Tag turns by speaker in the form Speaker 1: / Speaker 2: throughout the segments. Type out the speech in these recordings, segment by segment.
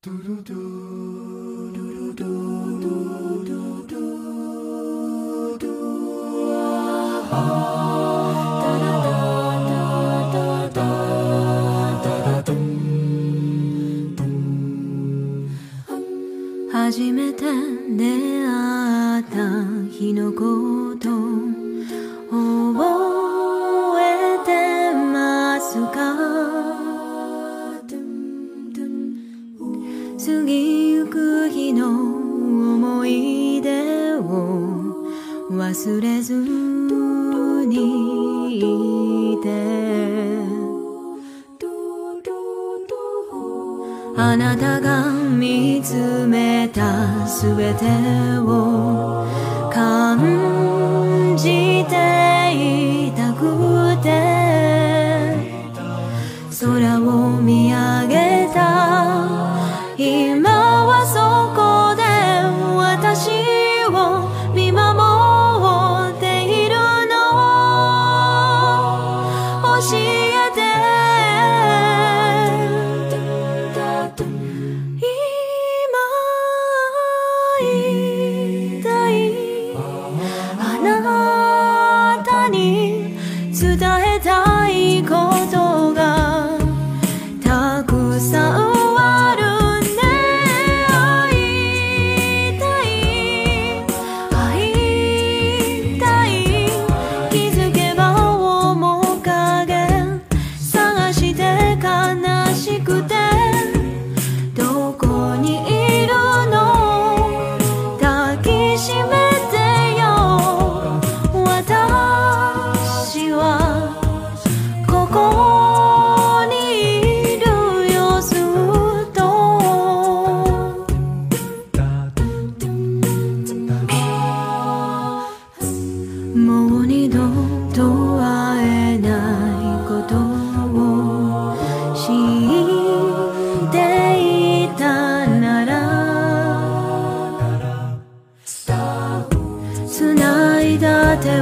Speaker 1: 初めて出会った日のこ過ぎゆく日の思い出を忘れずにいて。あなたが見つめたすべてを教えて。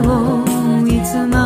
Speaker 1: 后一次那